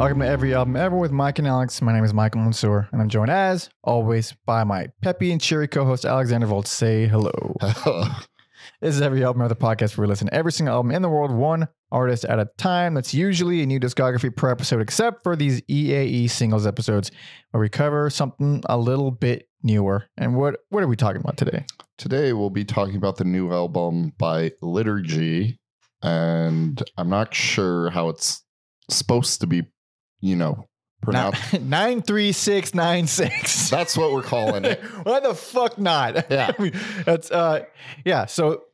Welcome to Every Album Ever with Mike and Alex. My name is Michael Mansour, and I'm joined as always by my peppy and cheery co-host Alexander Volt. Say hello. This is Every Album Ever, the podcast where we listen to every single album in the world, one artist at a time. That's usually a new discography per episode, except for these EAE singles episodes where we cover something a little bit newer. And what what are we talking about today? Today we'll be talking about the new album by Liturgy, and I'm not sure how it's supposed to be, you know, pronounced. Nine three six nine six. That's what we're calling it. Why the fuck not? Yeah. I mean, that's uh yeah, so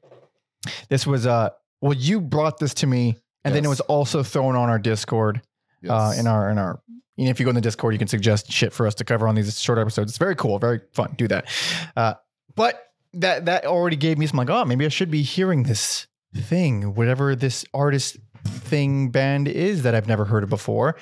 this was uh well you brought this to me and then it was also thrown on our Discord. Uh in our in our you know, if you go in the Discord, you can suggest shit for us to cover on these short episodes. It's very cool, very fun. Do that. Uh but that that already gave me some like, oh, maybe I should be hearing this thing, whatever this artist thing band is that I've never heard of before.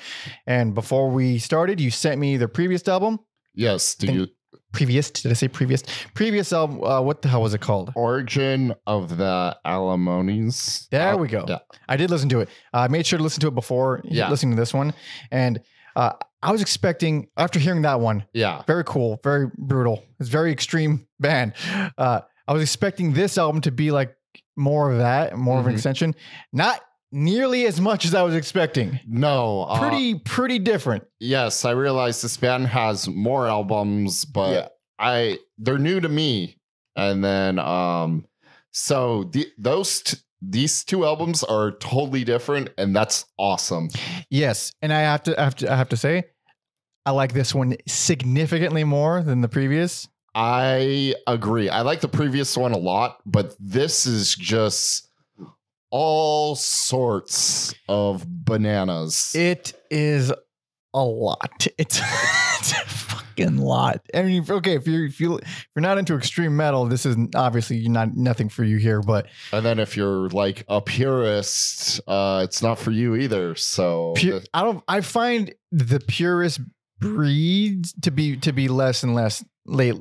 And before we started, you sent me the previous album. yes. Do you Previous, did I say previous? Previous album. Uh, what the hell was it called? origin of the Alimonies. There Uh, we go. Yeah. I did listen to it. I made sure to listen to it before Yeah. listening to this one, and uh, I was expecting after hearing that one, Yeah. very cool, very brutal. It's very extreme band. Uh, I was expecting this album to be like more of that, more of an Mhm. extension. Not nearly as much as I was expecting. No. uh, Pretty, pretty different. yes, I realize this band has more albums, but Yeah. I they're new to me. And then um so the, those t- these two albums are totally different and that's awesome. Yes, and I have to, I have to, I have to say, I like this one significantly more than the previous. I agree. I like the previous one a lot, but this is just all sorts of bananas. It is a lot. It's, it's a fucking lot. I mean, if- okay, if you're if you if you're not into extreme metal, this is obviously not nothing for you here. But and then if you're like a purist, uh it's not for you either. So pu- I don't. I find the purist breeds to be to be less and less late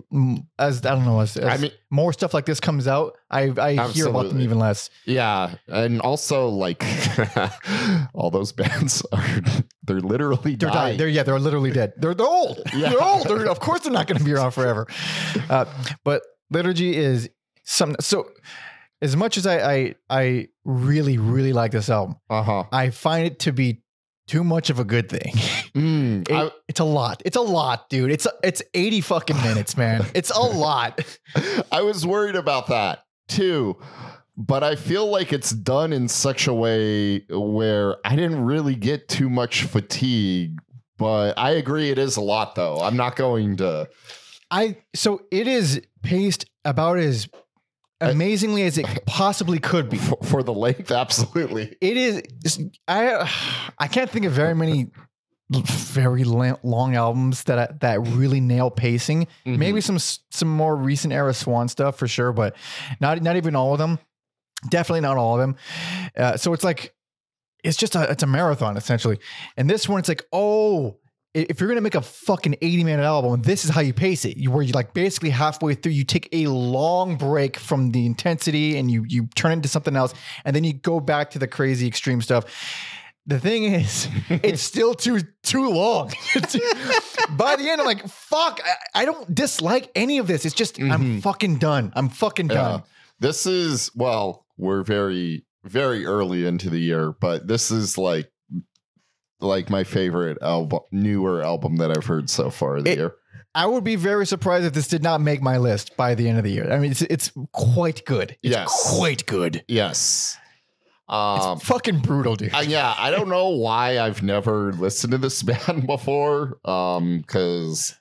as I don't know as, as I mean, more stuff like this comes out. I I hear about them even less. yeah, and also like all those bands are they're literally They're dying. dying. They're yeah. They're literally dead. They're they're old. Yeah. They're old. They're, of course, they're not going to be around forever. Uh, but liturgy is some. So, as much as I I I really really like this album, uh-huh. I find it to be too much of a good thing. Mm, It- I- it's a lot. It's a lot, dude. It's it's eighty fucking minutes, man. It's a lot. I was worried about that too. But I feel like it's done in such a way where I didn't really get too much fatigue. But I agree it is a lot though. I'm not going to I so it is paced about as amazingly as it possibly could be. for, for the length, absolutely. it is i i can't think of very many very long albums that I, that really nail pacing Mm-hmm. maybe some some more recent era swan stuff for sure but not not even all of them definitely not all of them uh, so it's like it's just a it's a marathon essentially and this one it's like oh if you're gonna make a fucking 80 minute album, this is how you pace it. You where you like basically halfway through, you take a long break from the intensity and you you turn it into something else, and then you go back to the crazy extreme stuff. The thing is, it's still too too long. By the end, I'm like, fuck, I, I don't dislike any of this. It's just I'm Mhm. fucking done. I'm fucking Yeah. done. This is well, we're very very early into the year, but this is like like my favorite album newer album that I've heard so far the It- year. I would be very surprised if this did not make my list by the end of the year. I mean, it's it's quite good. It's Yes. quite good. Yes. It's Um fucking brutal, dude. I, yeah, I don't know why I've never listened to this band before. Um, because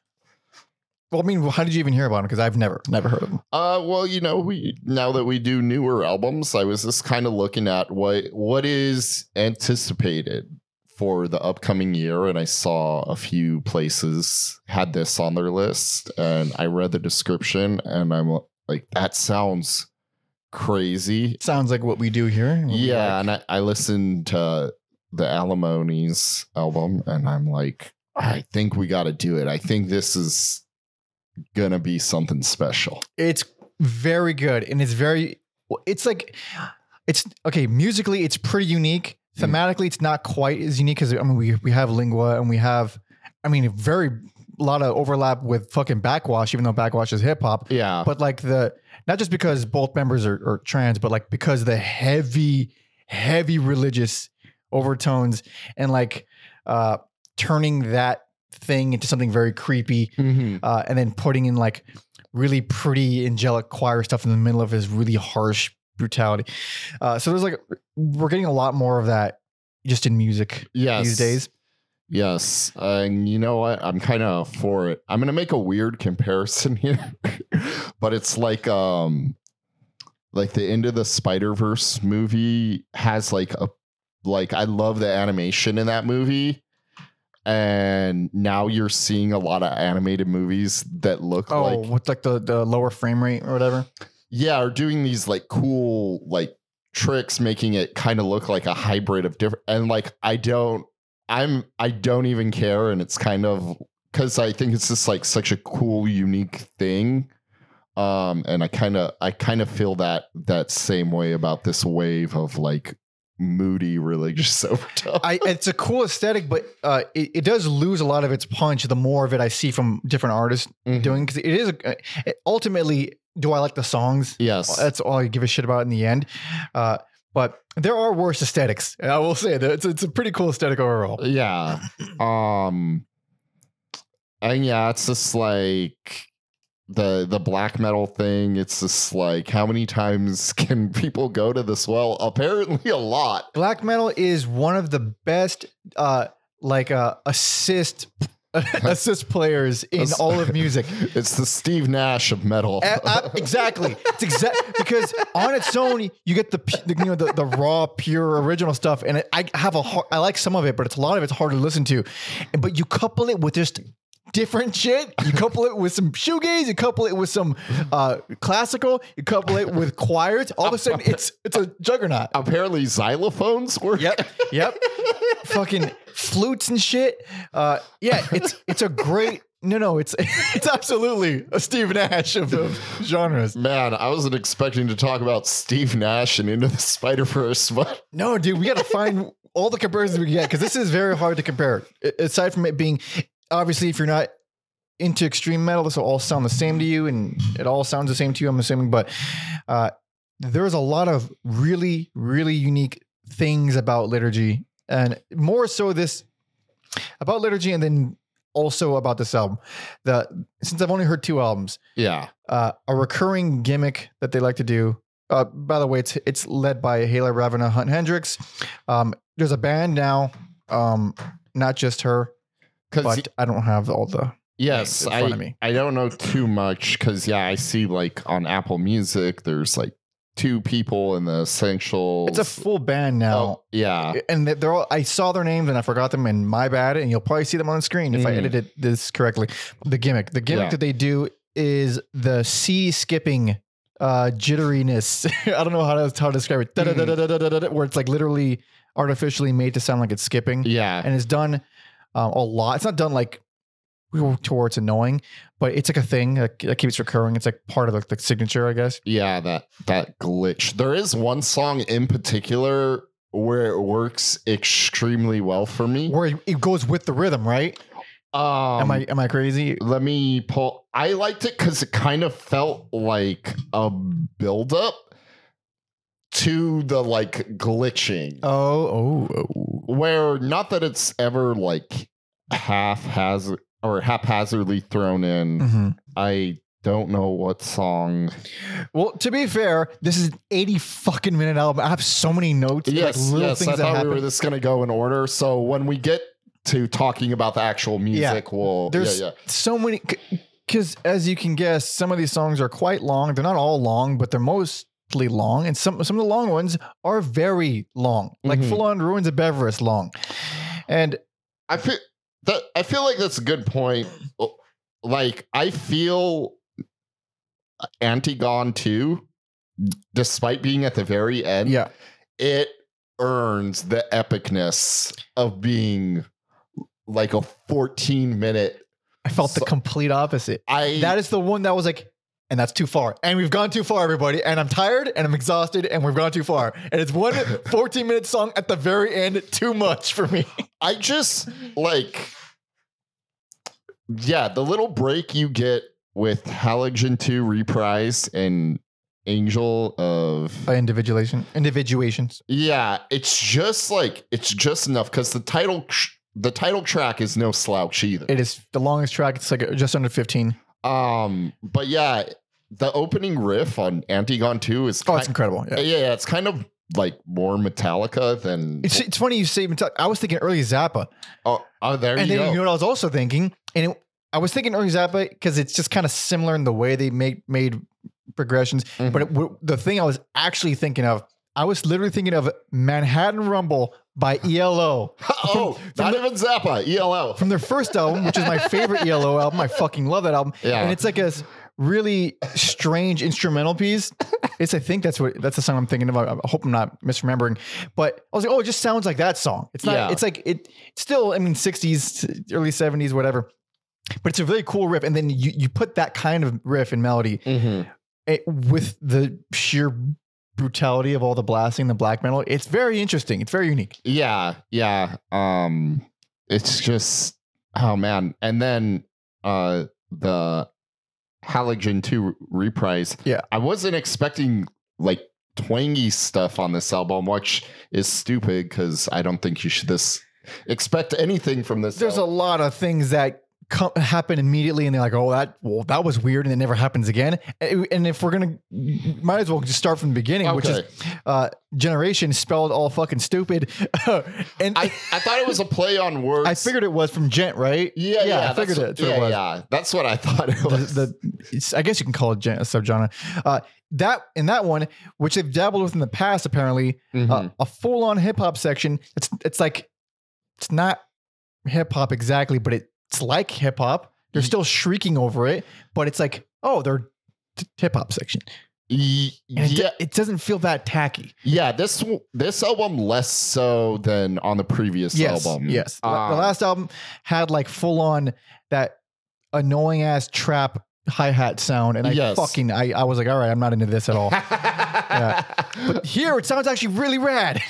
well, I mean, how did you even hear about him? Because I've never, never heard of him. uh, well, you know, we now that we do newer albums, I was just kind of looking at what what is anticipated for the upcoming year, and I saw a few places had this on their list, and I read the description, and I'm uh, like, that sounds crazy. Sounds like what we do here. Yeah, like. and I, I listened to the Alimonies album, and I'm like, I think we got to do it. I think this is gonna be something special. it's very good, and it's very. It's like, it's okay. Musically, it's pretty unique. Thematically it's not quite as unique because I mean we we have lingua and we have I mean very a lot of overlap with fucking Backxwash even though Backxwash is hip hop Yeah. but like the not just because both members are, are trans but like because the heavy heavy religious overtones and like uh turning that thing into something very creepy Mhm. uh, and then putting in like really pretty angelic choir stuff in the middle of his really harsh brutality. Uh, so there's like we're getting a lot more of that just in music Yes. these days. Yes. And you know what? I'm kind of for it. I'm going to make a weird comparison here. but it's like um like the end of the Spider-Verse movie has like a like I love the animation in that movie. And now you're seeing a lot of animated movies that look like Oh, like with like the the lower frame rate or whatever. Yeah, are doing these like cool like tricks, making it kind of look like a hybrid of different. And like I don't, I'm I don't even care, and it's kind of because I think it's just like such a cool, unique thing. Um, and I kind of I kind of feel that that same way about this wave of like moody religious overtone. I it's a cool aesthetic, but uh, it, it does lose a lot of its punch the more of it I see from different artists Mhm. doing because it is a, it- ultimately. Do I like the songs? Yes. That's all I give a shit about in the end. Uh, but there are worse aesthetics. I will say that it's, it's a pretty cool aesthetic overall. yeah um and yeah it's just like the the black metal thing it's just like how many times can people go to this well apparently a lot Black metal is one of the best, uh, like uh, assist assist players in all of music. it's the steve nash of metal A- a- exactly. It's exact because on its own you get the, the you know the, the raw pure original stuff and it, I have a hard, I like some of it but it's a lot of it's hard to listen to. But you couple it with just different shit. You couple it with some shoegaze, you couple it with some uh classical, you couple it with choirs, all of a sudden it's it's a juggernaut. apparently xylophones work Yep. Yep. Fucking flutes and shit. Uh yeah, it's it's a great no no, it's it's absolutely a Steve Nash of, of genres. man i wasn't expecting to talk about steve nash and into the spider-verse but No, dude, we got to find all the comparisons we can get because this is very hard to compare. Aside from it being, obviously, if you're not into extreme metal, this will all sound the same to you, and it all sounds the same to you. I'm assuming, but uh, there's a lot of really, really unique things about liturgy, and more so this about liturgy, and then also about this album. The since I've only heard two albums, yeah uh, a recurring gimmick that they like to do. Uh, by the way, it's it's led by Haela Ravenna Hunt-Hendrix. Um, there's a band now, um, not just her, because but I don't have all the. Yes, I. I don't know too much because yeah, I see like on Apple Music, there's like two people in the essentials. It's a full band now, Oh, yeah, and they're all. I saw their names and I forgot them, and my bad. And you'll probably see them on the screen if I Mm. edited this correctly. The gimmick, the gimmick Yeah. that they do is the CD skipping uh jitteriness. I don't know how to how to describe it. Mm. Where it's like literally artificially made to sound like it's skipping. yeah, and it's done um, a lot. It's not done like towards annoying, but it's like a thing that, that keeps recurring. It's like part of the, the signature, I guess. yeah. That that glitch. There is one song in particular where it works extremely well for me. Where it- it goes with the rhythm, right? Um, am I am I crazy? Let me pull. I liked it because it kind of felt like a buildup to the like glitching. Oh, oh, oh. where not that it's ever like haphazard or haphazardly thrown in. Mhm. I don't know what song. Well, to be fair, this is an eighty fucking minute album. I have so many notes, Yes, like little yes. I things that thought happen. we were just gonna go in order. So when we get to talking about the actual music, we'll There's yeah, yeah. so many because as you can guess, some of these songs are quite long. They're not all long, but they're mostly long, and some some of the long ones are very long, like Mhm. full on Ruins of Beverast long. And I feel that I feel like that's a good point. Like I feel Antigone 2, despite being at the very end, yeah, it earns the epicness of being like a 14 minute I felt the complete opposite. I That is the one that was like, and that's too far. And we've gone too far, everybody. And I'm tired and I'm exhausted and we've gone too far. And it's one 14 minute song at the very end, too much for me. I just like, yeah, the little break you get with Haelegen 2 reprise and Angel of By individuation, individuations. Yeah, it's just like it's just enough because the title the title track is no slouch either. It is the longest track. It's like just under 15. Um, but yeah, the opening riff on Antigone 2 is Oh, it's incredible. yeah. Yeah. yeah, it's kind of like more Metallica than It's, it's funny you say Metallica. I was thinking early Zappa. oh, oh there you go. and you then go. you know what I was also thinking? And it, I was thinking early Zappa because it's just kind of similar in the way they made made progressions. Mhm. But it, w- the thing I was actually thinking of, I was literally thinking of Manhattan Rumble by ELO oh, from not the- even Zappa, ELO. from their first album, which is my favorite ELO album. I fucking love that album. Yeah. And it's like a really strange instrumental piece. It's I think that's what that's the song I'm thinking of. I hope I'm not misremembering. But I was like, oh, it just sounds like that song. It's not. Yeah. It's like it. Still, I mean, 60s, early 70s, whatever. But it's a really cool riff, and then you you put that kind of riff and melody Mhm. it, with the sheer brutality of all the blasting, the black metal. It's very interesting. It's very unique. Yeah, yeah. Um it's just oh man. And then uh the Haelegen 2 reprise. Yeah. I wasn't expecting like twangy stuff on this album, which is stupid because I don't think you should this expect anything from this. There's a lot of things that come, happen immediately, and they're like, "Oh, that well, that was weird," and it never happens again. And if we're gonna, might as well just start from the beginning, which is uh, Djennaration spelled all fucking stupid. and I, I, thought it was a play on words. I figured it was from djent, right? Yeah, yeah. I figured it. Yeah, it was. yeah. That's what I thought it was. The, the I guess you can call it djent, a subgenre. Uh, that in that one, which they've dabbled with in the past, apparently, Mhm. uh, a full on hip hop section. It's it's like it's not hip hop exactly, but it's like hip hop. They're still shrieking over it, but it's like oh, they're hip hop section. Y- And it, yeah, it doesn't feel that tacky. yeah. This this album less so than on the previous Yes, album. yes. The- the Um, last album had like full on that annoying ass trap hi hat sound, and I Yes. fucking I, I was like, all right, I'm not into this at all. But here it sounds actually really rad.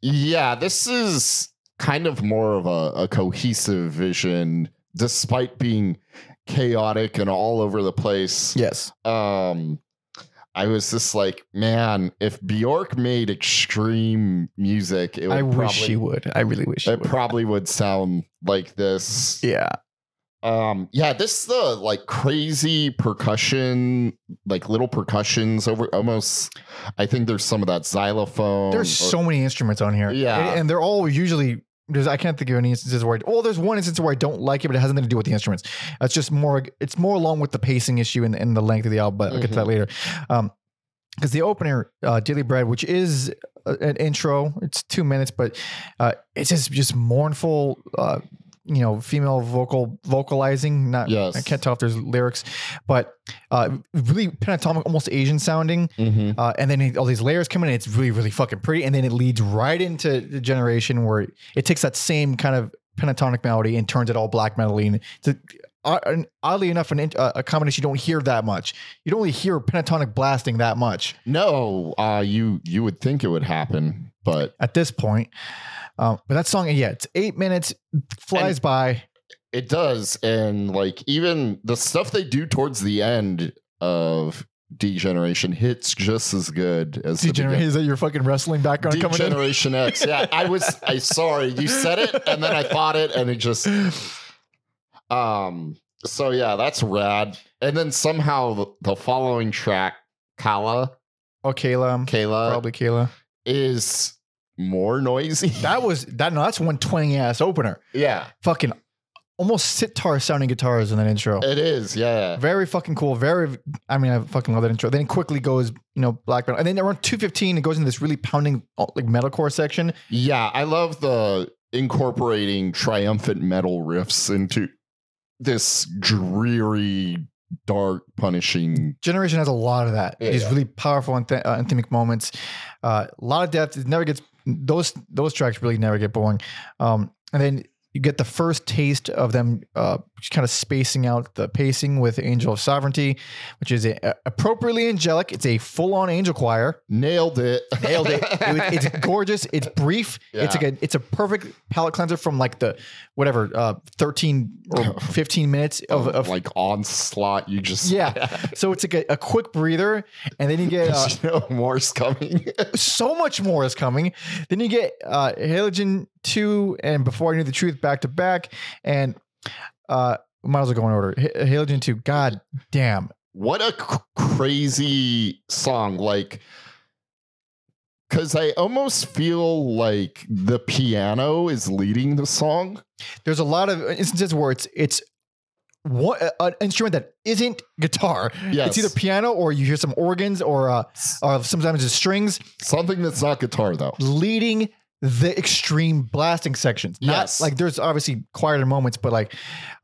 yeah, this is kind of more of a, a cohesive vision, despite being chaotic and all over the place. yes. Um, I was just like, man, if Bjork made extreme music, it would I probably, wish she would. I really wish she it would. probably would sound like this. yeah. Um, yeah, this the like crazy percussion, like little percussions over almost. I think there's some of that xylophone. There's or- so many instruments on here. Yeah. And, and they're all usually there's I can't think of any instances where I, well, there's one instance where I don't like it, but it has nothing to do with the instruments. It's just more it's more along with the pacing issue and, and the length of the album, but I'll get to that Mm-hmm. later. Um because the opener, uh, Daily Bread, which is a- an intro, it's two minutes, but uh, it's just just mournful, uh, you know, female vocal vocalizing. Not, Yes. I can't tell if there's lyrics, but uh, really pentatonic, almost Asian sounding. Mhm. Uh, and then all these layers come in, and it's really, really fucking pretty. And then it leads right into the generation where it takes that same kind of pentatonic melody and turns it all black metal and it's uh, an- oddly enough, an, uh, a combination you don't hear that much. You don't really hear pentatonic blasting that much No, uh, you you would think it would happen, but at this point. Um, but that song, yeah, it's eight minutes, flies by. it does. And like even the stuff they do towards the end of Degeneration hits just as good as beginning. is that your fucking wrestling background coming in? Degeneration X. Yeah, I was. I sorry. You said it, and then I thought it, and it just. Um. So yeah, that's rad. And then somehow the, the following track, Kala, Oh, Caela, Caela, probably Caela. is more noisy. That was that. No, that's one twenty ass opener. yeah, Fucking almost sitar sounding guitars in that intro. it is. Yeah. Very fucking cool. Very, I mean, I fucking love that intro. Then it quickly goes, you know, black metal, and then around two fifteen, it goes into this really pounding uh, like metalcore section. Yeah, I love the incorporating triumphant metal riffs into this dreary, dark, punishing. Generation has a lot of that. Yeah, These yeah. really powerful anthem- uh, anthemic moments. Uh, a lot of depth. It never gets those those tracks really never get boring. Um, and then you get the first taste of them uh, kind of spacing out the pacing with Angel of Sovereignty, which is a, appropriately angelic. It's a full on angel choir. Nailed it. Nailed it. It- It's gorgeous. It's brief. It's like a it's a perfect palate cleanser from like the whatever uh, thirteen or fifteen minutes of, of like onslaught. You just yeah. So it's like a, a quick breather, and then you get uh, you know more's coming. so much more is coming. Then you get uh Haelegen 2 and Before I Knew the Truth back to back. And uh might as well go in order. H- Haelegen 2, god damn. what a c- crazy song! Like, because I almost feel like the piano is leading the song. There's a lot of instances where it's it's one, uh, an instrument that isn't guitar. Yes, It's either piano or you hear some organs or uh or sometimes it's strings something that's not guitar though. leading the extreme blasting sections. Not Yes. like there's obviously quieter moments, but like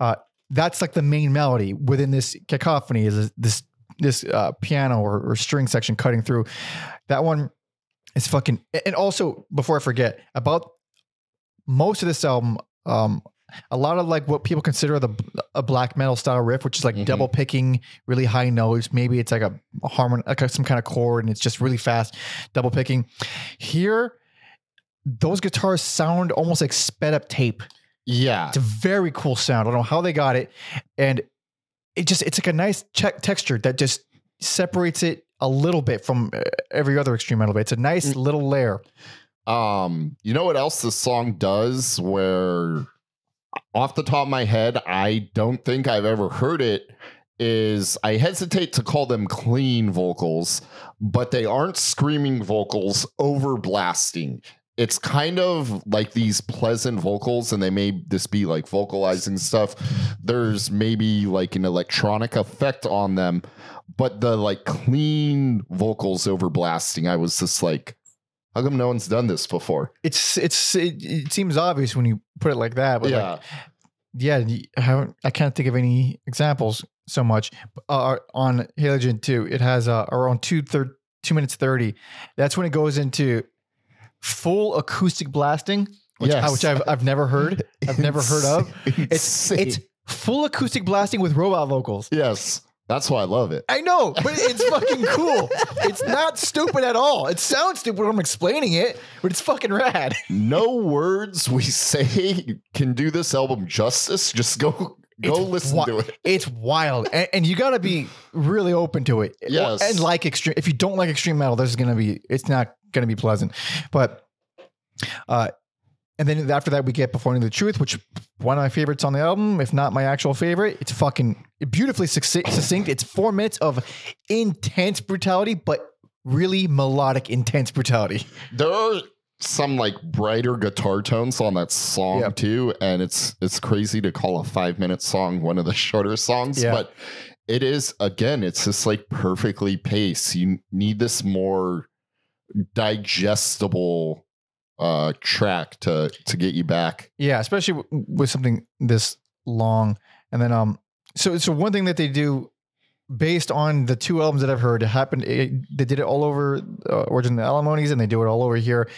uh that's like the main melody within this cacophony is this this uh piano or, or string section cutting through. That one is fucking and also before I forget about most of this album, um a lot of like what people consider the a black metal style riff, which is like Mhm. double picking, really high notes. Maybe it's like a, a harmon, like some kind of chord, and it's just really fast, double picking. Here, those guitars sound almost like sped up tape. Yeah, It's a very cool sound. I don't know how they got it, and it just it's like a nice check texture that just separates it a little bit from uh, every other extreme metal. bit. It's a nice Mm. little layer. Um, you know what else this song does where off the top of my head, I don't think I've ever heard it is I hesitate to call them clean vocals, but they aren't screaming vocals over blasting. It's kind of like these pleasant vocals, and they may this be like vocalizing stuff. There's maybe like an electronic effect on them, but the like clean vocals over blasting, I was just like, how come no one's done this before? It's it's it, it seems obvious when you put it like that, but like, yeah. yeah, y- I haven't. I can't think of any examples so much. Uh, on Haelegen Two, it has uh, around two thir- two minutes thirty. That's when it goes into full acoustic blasting, which, I, which I've, I've never heard. I've never heard of. It's it's full acoustic blasting with robot vocals. yes. That's why I love it. I know, but it's fucking cool. It's not stupid at all. It sounds stupid when I'm explaining it, but it's fucking rad. No words we say can do this album justice. Just go go It's listen wi- to it. It's wild, and, and you got to be really open to it. Yes. and like extreme. If you don't like extreme metal, there's gonna be. It's not gonna be pleasant. But, uh, and then after that we get Knowing the Truth, which one of my favorites on the album, if not my actual favorite. It's fucking beautifully succinct. succinct. It's four minutes of intense brutality, but really melodic, intense brutality. There are some like brighter guitar tones on that song Yep. too, and it's it's crazy to call a five minute song one of the shorter songs, Yeah. but it is again, it's just like perfectly paced. You need this more digestible uh track to to get you back. Yeah, especially w- with something this long. And then, um, so so one thing that they do, based on the two albums that I've heard, it happened. It, they did it all over uh, Origin of the Alimonies, and they do it all over here.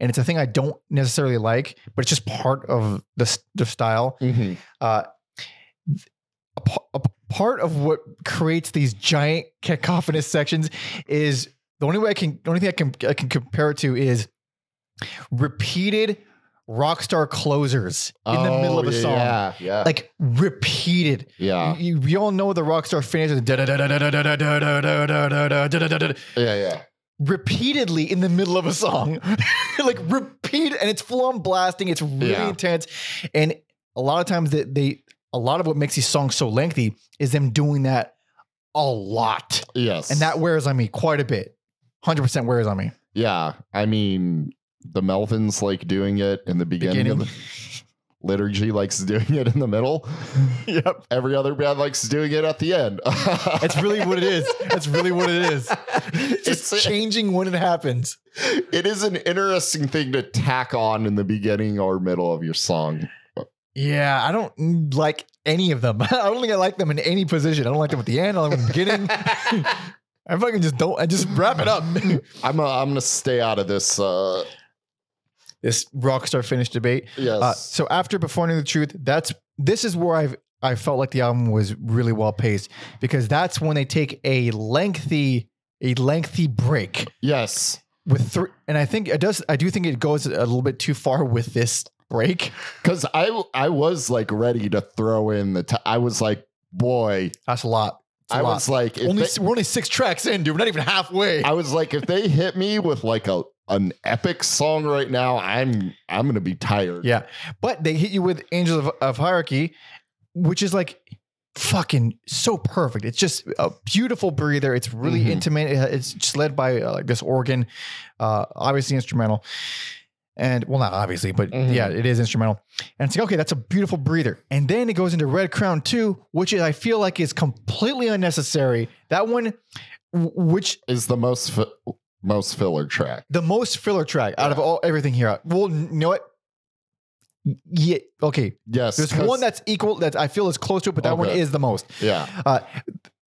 And it's a thing I don't necessarily like, but it's just part of the the style. Uh, a, a part of what creates these giant cacophonous sections is the only way I can, the only thing I can I can compare it to is repeated rock star closers in the middle of a Oh, yeah, song. Yeah, yeah. Like repeated. yeah. You, we all know the rock star da-da-da-da-da-da-da-da-da-da-da-da-da-da-da-da-da. Yeah, yeah. repeatedly in the middle of a song. like repeat and it's full on blasting. It's really Yeah. intense. And a lot of times that they a lot of what makes these songs so lengthy is them doing that a lot. Yes. And that wears on me quite a bit. 100% wears on me. Yeah, I mean, the Melvins like doing it in the beginning, Beginning. of the liturgy, likes doing it in the middle. yep. Every other band likes doing it at the end. That's really what it is. That's really what it is. Just It's- changing when it happens. it is an interesting thing to tack on in the beginning or middle of your song. Yeah, I don't like any of them. I don't think I like them in any position. I don't like them at the end. I don't like them at the beginning. I fucking just don't. I just wrap it up. I'm uh, I'm gonna stay out of this uh this rock star finish debate. Yes. Uh, so after Performing the Truth, that's this is where I've I felt like the album was really well paced because that's when they take a lengthy a lengthy break yes. with three and I think it does I do think it goes a little bit too far with this break. Because I I was like ready to throw in the. T- I was like, boy. That's a lot. I lot. was like, if only they- we're only six tracks in, dude. We're not even halfway. I was like, if they hit me with like a an epic song right now, I'm I'm gonna be tired. Yeah, but they hit you with Angels of, of Hierarchy, which is like fucking so perfect. It's just a beautiful breather. It's really Mhm. intimate. It's just led by uh, like this organ, uh, obviously instrumental. And well, not obviously, but Mhm. yeah, it is instrumental. And it's like, okay, that's a beautiful breather. And then it goes into Red Crown 2, which I feel like is completely unnecessary. That one, which Is the most fi- most filler track. the most filler track out of all everything here. Well, you know what? Yeah, okay. Yes. There's one that's equal that I feel is close to it, but that one is the most. yeah. Uh,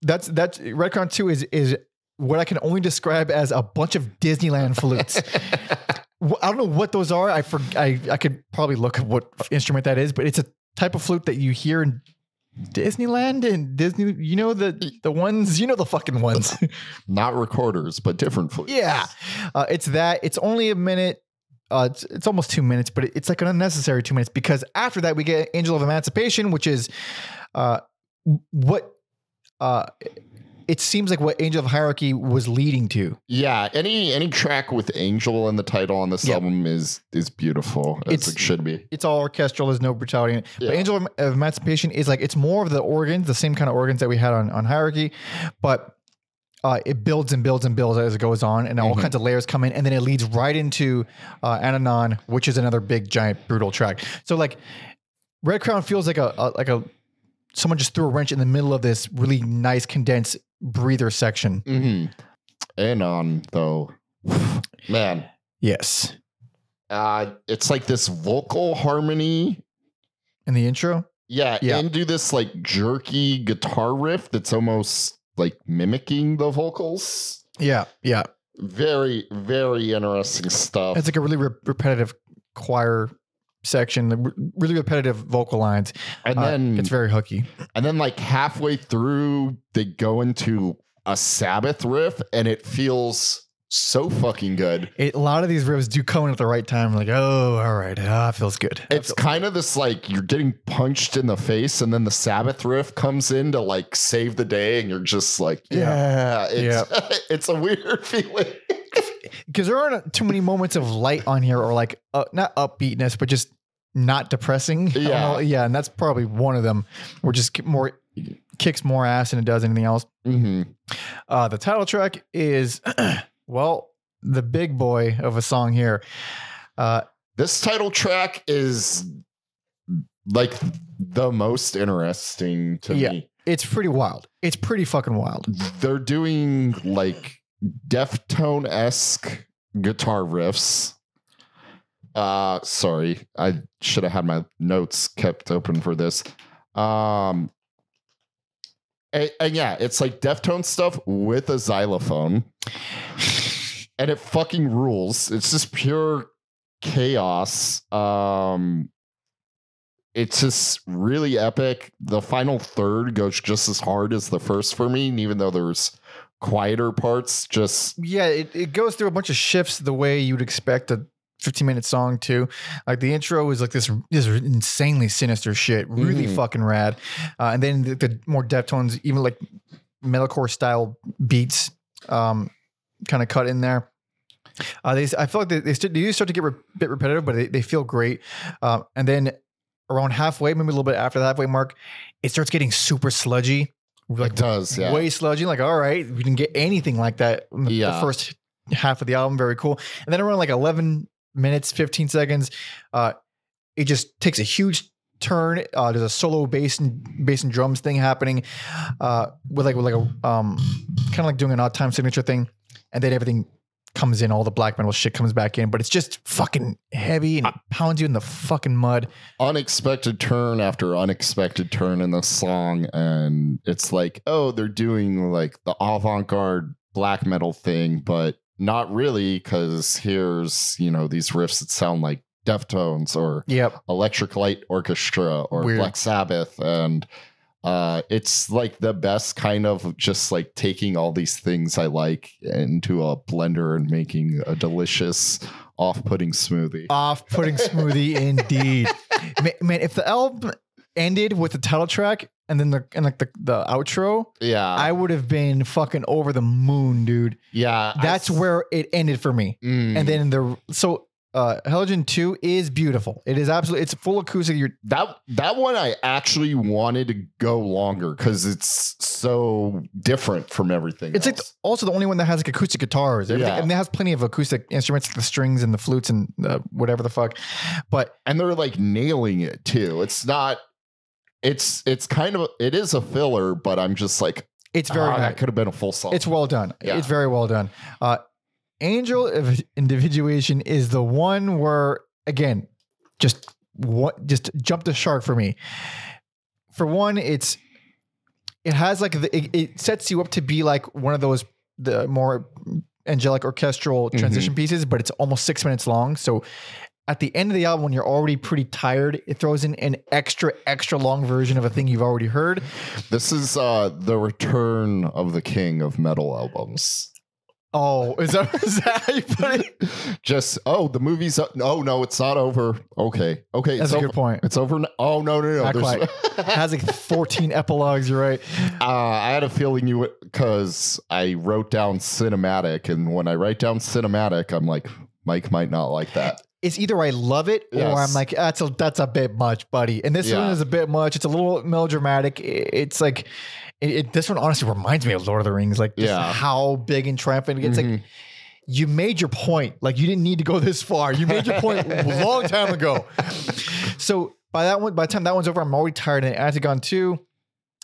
that's that's Red Crown Two is is what I can only describe as a bunch of Disneyland flutes. I don't know what those are. I for I I could probably look at what instrument that is, but it's a type of flute that you hear in Disneyland and Disney. You know the the ones. You know the fucking ones. Not recorders, but different flutes. yeah, uh, it's that. It's only a minute. Uh, it's, it's almost two minutes, but it- it's like an unnecessary two minutes because after that we get Angel of Emancipation, which is uh, what uh, it seems like what Angel of Hierarchy was leading to. Yeah. Any any track with Angel in the title on this Yeah. album is is beautiful as It's- it should be. It's all orchestral. There's no brutality in it. Yeah. But Angel of Emancipation is like it's more of the organs, the same kind of organs that we had on on Hierarchy, but uh, it builds and builds and builds as it goes on, and all Mhm. kinds of layers come in, and then it leads right into uh, Ananon, which is another big, giant, brutal track. So like, Red Crown feels like a, a like a someone just threw a wrench in the middle of this really nice condensed breather section. Mm-hmm. And on though, man, Yes, uh, it's like this vocal harmony. in the intro. Yeah, Yeah. and do this like jerky guitar riff that's almost like mimicking the vocals. Yeah, yeah. Very, very interesting stuff. It's like a really re- repetitive choir section, re- really repetitive vocal lines. and Uh, then it's very hooky. and then like halfway through, they go into a Sabbath riff, and it feels so fucking good. It, a lot of these riffs do come in at the right time. Like, oh, all right, ah, feels good. It's kind of this like you're getting punched in the face, and then the Sabbath riff comes in to like save the day, and you're just like, yeah, Yeah. it's, it's a weird feeling. because there aren't too many moments of light on here, or like uh, not upbeatness, but just not depressing. Yeah. yeah, and that's probably one of them. Where just more kicks more ass than it does anything else. hmm Uh, the title track is well the big boy of a song here. Uh, This title track is like the most interesting to Yeah. me. it's pretty wild. It's pretty fucking wild. They're doing like Deftone esque guitar riffs. Uh, sorry, I should have had my notes kept open for this. Um, and, and yeah, it's like Deftone stuff with a xylophone, and it fucking rules. It's just pure chaos. Um, it's just really epic. The final third goes just as hard as the first for me, even though there's quieter parts, just Yeah, it, it goes through a bunch of shifts the way you'd expect a 15 minute song too. Like the intro is like this this insanely sinister shit, really Mhm. fucking rad. Uh, and then the, the more Deftones, even like metalcore style beats, um, kind of cut in there. Uh, they, I feel like they, they, st- they do start to get a bit repetitive, but they, they feel great. Um, and then around halfway, maybe a little bit after the halfway mark, it starts getting super sludgy. Like it does. Yeah. way sludgy. Like, all right, we didn't get anything like that in the, the Yeah. first half of the album. Very cool. And then around like 11 minutes, 15 seconds, uh, it just takes a huge turn. Uh, there's a solo bass and bass and drums thing happening, uh, with like with like a um, kind of like doing an odd time signature thing, and then everything comes in. All the black metal shit comes back in, but it's just fucking heavy and it pounds you in the fucking mud. unexpected turn after unexpected turn in the song and it's like oh they're doing like the avant-garde black metal thing but not really because here's you know these riffs that sound like Deftones or Yep. Electric Light Orchestra or Weird. Black Sabbath and uh it's like the best kind of just like taking all these things I like into a blender and making a delicious off-putting smoothie. Off-putting smoothie, indeed. man, man, if the album ended with the title track and then the and like the, the outro, yeah. I would have been fucking over the moon, dude. yeah. That's where it ended for me. Mm. And then the so uh Haelegen 2 is beautiful. It is absolutely it's full acoustic. You're that that one I actually wanted to go longer because it's so different from everything. it's like else. also the only one that has like acoustic guitars. Everything, Yeah. And it has plenty of acoustic instruments, like the strings and the flutes and uh, whatever the fuck. But and they're like nailing it too. It's not. It's it's kind of it is a filler, but I'm just like it's very ah, nice. that could have been a full song. It's well done. Yeah. It's very well done. Uh, Angel of Individuation is the one where again, just what just jumped the shark for me. For one, it's it has like the, it, it sets you up to be like one of those the more angelic orchestral transition pieces, but it's almost six minutes long. So at the end of the album, when you're already pretty tired, it throws in an extra, extra long version of a thing you've already heard. this is uh the return of the king of metal albums. Oh, is that, is that how you put it? Just oh, the movie's. Oh no, it's not over. Okay, okay, That's it's a over. good point. It's over. n- Oh no, no, no. Not there's- It has like 14 epilogues. You're right. Uh, I had a feeling you would because I wrote down cinematic, and when I write down cinematic, I'm like, Mike might not like that. It's either I love it or Yes. I'm like, that's a that's a bit much, buddy. And this one is a bit much. It's a little melodramatic. It's like it, it- this one honestly reminds me of Lord of the Rings. Like just Yeah. how big and triumphant it gets. Like Mhm. you made your point. Like you didn't need to go this far. You made your point a long time ago. So by that one, by the time that one's over, I'm already tired. And Antigone 2,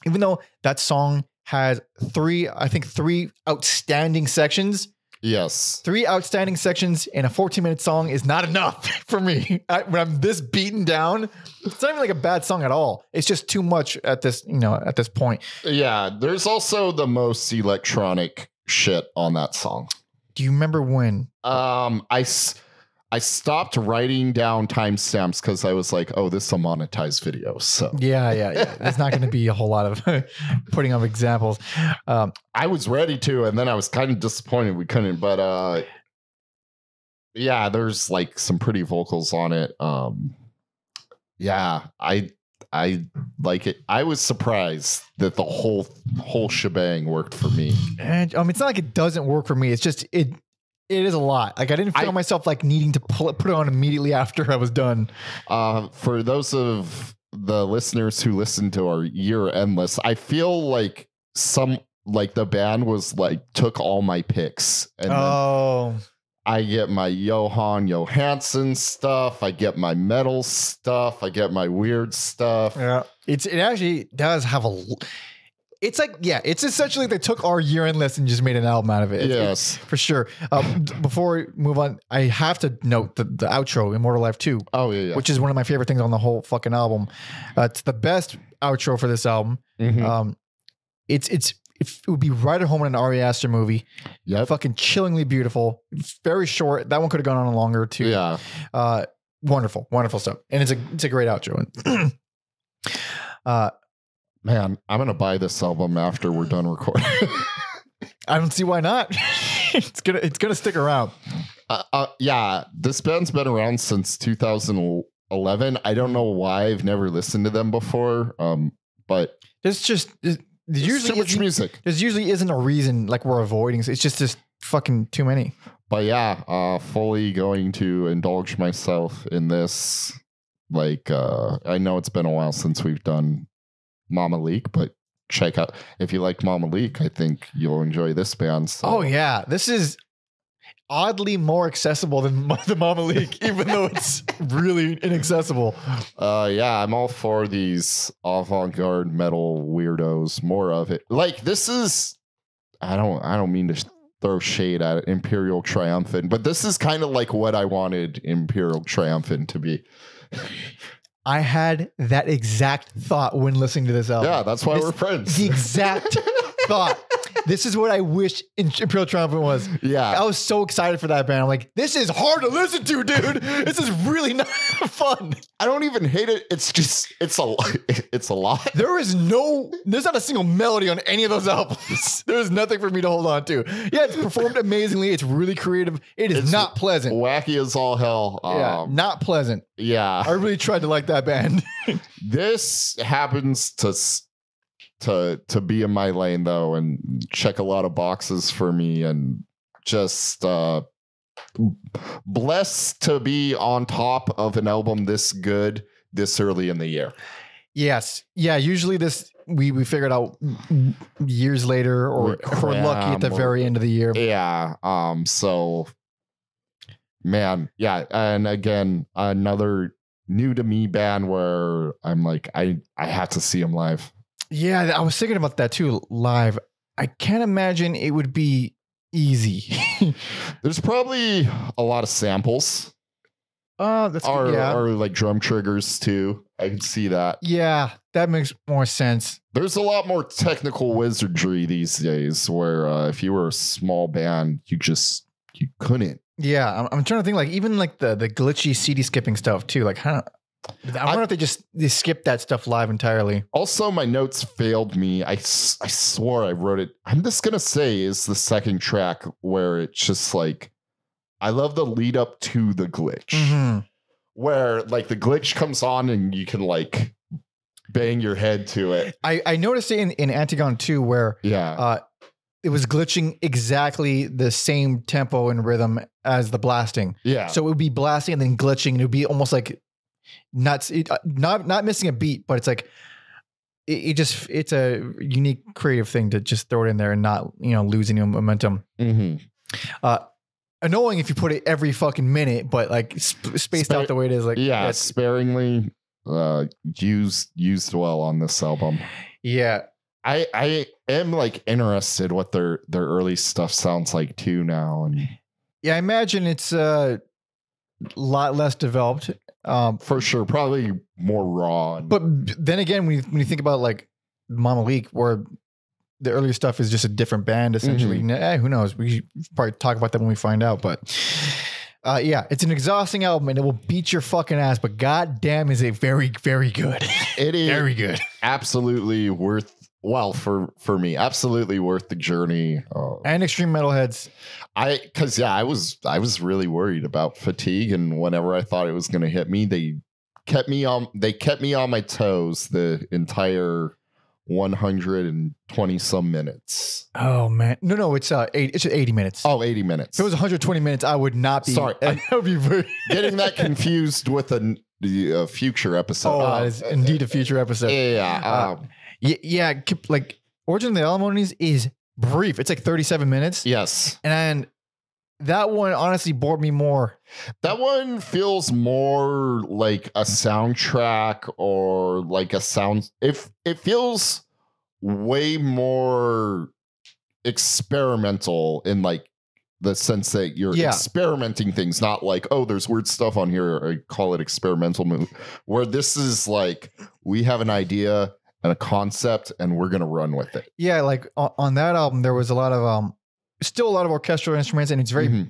even though that song has three, I think three outstanding sections, yes, three outstanding sections in a 14 minute song is not enough for me. I, when I'm this beaten down, it's not even like a bad song at all. It's just too much at this, you know, at this point. yeah. There's also the most electronic shit on that song. Do you remember when? Um, I s- I stopped writing down timestamps because I was like, oh, this is a monetized video, so Yeah, yeah, yeah. There's not going to be a whole lot of putting up examples. Um, I was ready to, and then I was kind of disappointed we couldn't. But uh, yeah, there's like some pretty vocals on it. Um, yeah, I I like it. I was surprised that the whole whole shebang worked for me. and um, it's not like it doesn't work for me. It's just it. It is a lot. Like I didn't feel I- myself like needing to pull it, put it on immediately after I was done. Uh, for those of the listeners who listen to our year end list, I feel like some like the band was like took all my picks and then Oh, I get my Jóhann Jóhannsson stuff. I get my metal stuff. I get my weird stuff. Yeah, it's it actually does have a. It's like yeah, it's essentially they took our year end list and just made an album out of it. It's- Yes. for sure. Um, before we move on, I have to note the, the outro, Immortal Life Two, Oh yeah. yeah. which is one of my favorite things on the whole fucking album. Uh, it's the best outro for this album. Mhm. Um, it's it's it would be right at home in an Ari Aster movie. Yep. Fucking chillingly beautiful. Very short. That one could have gone on longer too. Yeah. Uh, wonderful, wonderful stuff, and it's a it's a great outro. uh, Man, I'm gonna buy this album after we're done recording. I don't see why not. it's gonna it's gonna stick around. uh, uh, yeah, this band's been around since 2011. I don't know why I've never listened to them before. Um, but it's just there's there's usually too much music. there's usually isn't a reason like we're avoiding. It's just just fucking too many. But yeah, uh, fully going to indulge myself in this. Like, uh, I know it's been a while since we've done Mamaleek, but check out if you like Mamaleek, I think you'll enjoy this band. So. Oh yeah, this is oddly more accessible than the Mamaleek, even though it's really inaccessible. Uh, yeah, I'm all for these avant-garde metal weirdos. More of it. Like this is, I don't, I don't mean to throw shade at Imperial Triumphant, but this is kind of like what I wanted Imperial Triumphant to be. I had that exact thought when listening to this album. Yeah, that's why This- we're friends. the exact thought. This is what I wish Imperial Triumphant was. yeah. I was so excited for that band. I'm like, this is hard to listen to, dude. This is really not fun. I don't even hate it. It's just it's a it's a lot. There is no, there's not a single melody on any of those albums. There's nothing for me to hold on to. Yeah, it's performed amazingly. It's really creative. It is It's not pleasant. Wacky as all hell. yeah, Um, not pleasant. yeah. I really tried to like that band. This happens to to to be in my lane though, and check a lot of boxes for me, and just uh blessed to be on top of an album this good this early in the year. yes. Yeah, usually this, we, we figured out years later, or if we're lucky at the very end of the year. Yeah. Um. So, man. Yeah. And again, another new to me band where I'm like, I I have to see them live. Yeah, I was thinking about that too live. I can't imagine it would be easy. There's probably a lot of samples, Oh, that's or yeah. or like drum triggers too. I can see that. yeah, that makes more sense. There's a lot more technical wizardry these days, where uh, if you were a small band, you just you couldn't. Yeah, I'm, I'm trying to think like even like the the glitchy CD skipping stuff too. Like, how? I don't wonder if they just they skip that stuff live entirely. Also, my notes failed me. I, I swore I wrote it. I'm just gonna say is the second track where it's just like I love the lead up to the glitch, Mhm. where like the glitch comes on and you can like bang your head to it. I I noticed it in in Antigone 2 where Yeah, uh it was glitching exactly the same tempo and rhythm as the blasting. yeah. So it would be blasting and then glitching, and it would be almost like not it, uh, not not missing a beat, but it's like it, it just it's a unique creative thing to just throw it in there and not you know lose any momentum. Mhm. Annoying if you put it every fucking minute, but like sp- spaced Spare- out the way it is. Like yeah, sparingly uh, used used well on this album. yeah. I I am like interested what their their early stuff sounds like too now, and Yeah, I imagine it's a lot less developed. Um, for sure, probably more raw. And, but then again, when you, when you think about like Mamaleek, where the earlier stuff is just a different band, essentially. Mm-hmm. Eh, who knows? We should probably talk about that when we find out. But uh, yeah, it's an exhausting album and it will beat your fucking ass. But goddamn, is it very, very good. it is very good. absolutely worth. Well, for for me, absolutely worth the journey. Uh, And extreme metalheads. I because yeah, I was I was really worried about fatigue, and whenever I thought it was going to hit me, they kept me on they kept me on my toes the entire 120 some minutes. Oh man, no, no, it's uh, eight, it's 80 minutes. Oh, 80 minutes. If it was 120 minutes, I would not be. Sorry, I would be very. Getting that confused with a, a future episode. Oh, Uh, that is indeed a future episode. Yeah. Uh, um, Yeah, yeah, like Origin of the Alimonies is brief. It's like 37 minutes. yes. And that one honestly bored me more. That one feels more like a soundtrack or like a sound. If it feels way more experimental in like the sense that you're Yeah. experimenting things, not like oh, there's weird stuff on here. I call it experimental move. Where this is like we have an idea and a concept, and we're gonna run with it. Yeah, like on, that album, there was a lot of um, still a lot of orchestral instruments, and it's very Mhm.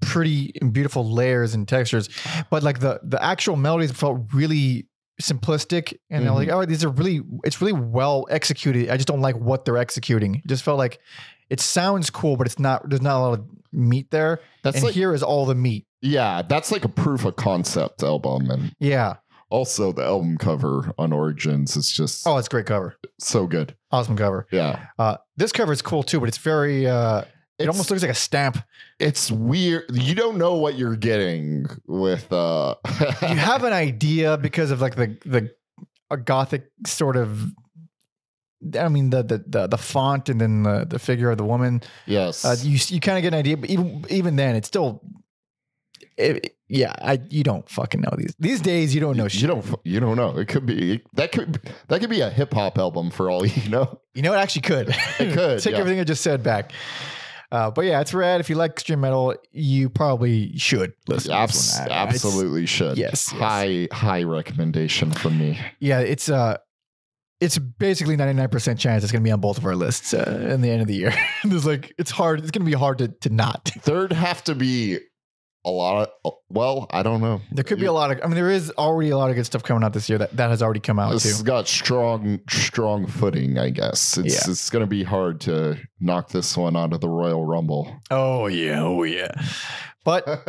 pretty and beautiful layers and textures. But like the the actual melodies felt really simplistic, and I'm like, oh, these are really, it's really well executed. I just don't like what they're executing. It just felt like it sounds cool, but it's not. There's not a lot of meat there. That's and like here is all the meat. yeah, that's like a proof of concept album, and Yeah. Also the album cover on Origins is just Oh, it's a great cover. so good. Awesome cover. Yeah. Uh, this cover is cool too, but it's very. Uh, it It's- almost looks like a stamp. It's weird. You don't know what you're getting with uh You have an idea because of like the the a gothic sort of. I mean the the the, the font and then the, the figure of the woman. yes. Uh, you you kind of get an idea, but even even then, it's still. It, yeah, I you don't fucking know these these days. You don't know you, shit. you don't you don't know. It could be that could that could be a hip hop album for all you know. You know, it actually could. It could, Take yeah. everything I just said back. Uh, but yeah, it's rad. If you like extreme metal, you probably should listen. to Abs- this one. It's- absolutely should. yes, yes. High high recommendation from me. Yeah, it's uh, it's basically 99% chance it's going to be on both of our lists uh, in the end of the year. There's like, it's hard. It's going to be hard to, to not. There'd have to be a lot of, oh, well, I don't know. There could be a lot of, I mean, there is already a lot of good stuff coming out this year that, that has already come out This too. has got strong, strong footing, I guess. It's Yeah. it's going to be hard to knock this one out of the Royal Rumble. Oh, yeah. Oh, yeah. But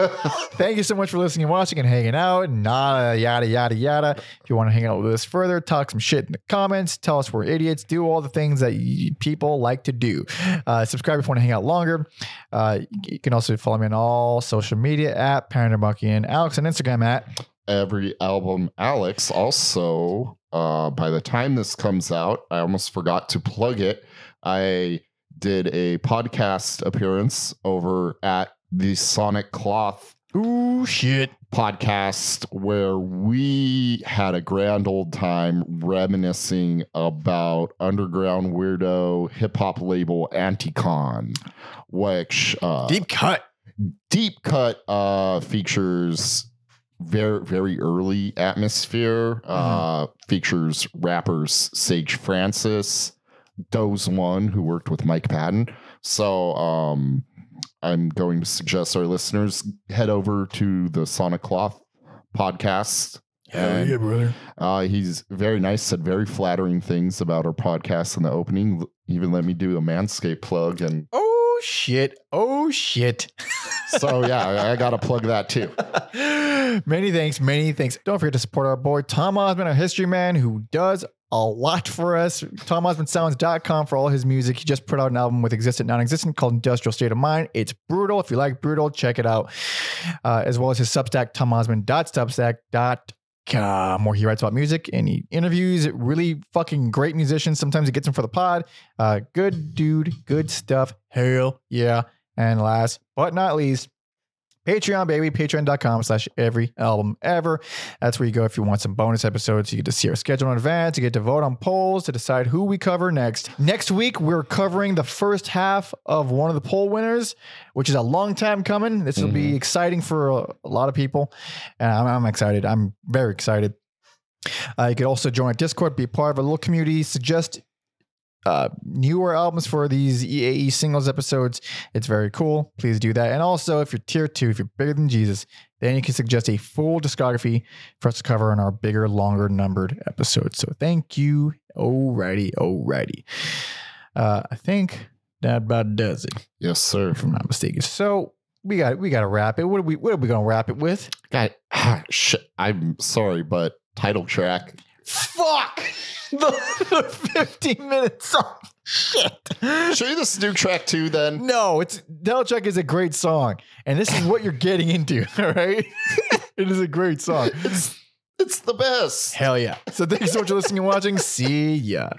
thank you so much for listening and watching and hanging out and nada, yada, yada, yada. If you want to hang out with us further, talk some shit in the comments, tell us we're idiots, do all the things that people like to do. Uh, subscribe if you want to hang out longer. Uh, you can also follow me on all social media at Monkey and Alex on Instagram at Every album, Alex. Also, uh, by the time this comes out, I almost forgot to plug it. I did a podcast appearance over at the Sonic Cloth Ooh shit. podcast where we had a grand old time reminiscing about underground weirdo hip hop label Anticon, which uh, Deep cut. deep cut uh, features very very early atmosphere. Uh, features rappers Sage Francis, Doseone, who worked with Mike Patton. So um, I'm going to suggest our listeners head over to the Sonic Cloth podcast. And, brother. uh, he's very nice, said very flattering things about our podcast in the opening. Even let me do a Manscaped plug. And Oh shit. Oh shit. so, yeah, I, I got to plug that too. many thanks, many thanks. Don't forget to support our boy Tom Osmond, our history man, who does a lot for us. TomOsmondSounds.com for all his music. He just put out an album with Existent Non Existent called Industrial State of Mind. It's brutal. If you like brutal, check it out. Uh, as well as his Substack, TomOsmond.substack.com, where he writes about music and he interviews really fucking great musicians. Sometimes he gets them for the pod. Uh, good dude, good stuff. Hell yeah. And last but not least, Patreon, baby, patreon.com slash every album ever. That's where you go if you want some bonus episodes. You get to see our schedule in advance. You get to vote on polls to decide who we cover next. Next week, we're covering the first half of one of the poll winners, which is a long time coming. This will be exciting for a, a lot of people. And I'm, I'm excited. I'm very excited. Uh, you could also join our Discord, be part of a little community, suggest uh, newer albums for these EAE singles episodes. It's very cool. Please do that. And also, if you're tier two, if you're bigger than Jesus, then you can suggest a full discography for us to cover in our bigger, longer numbered episodes. So thank you. Alrighty, alrighty. Uh, I think that about does it, Yes, sir. if I'm not mistaken. So we got we got to wrap it. What are we what are we gonna wrap it with? God, ah, shit. I'm sorry, but title track. Fuck the 15 minutes song. Shit. Show you the new track too, then. No, it's Delchuk is a great song, and this is what you're getting into. All right, it is a great song. It's it's the best. Hell yeah! So thank you so much for listening and watching. See ya.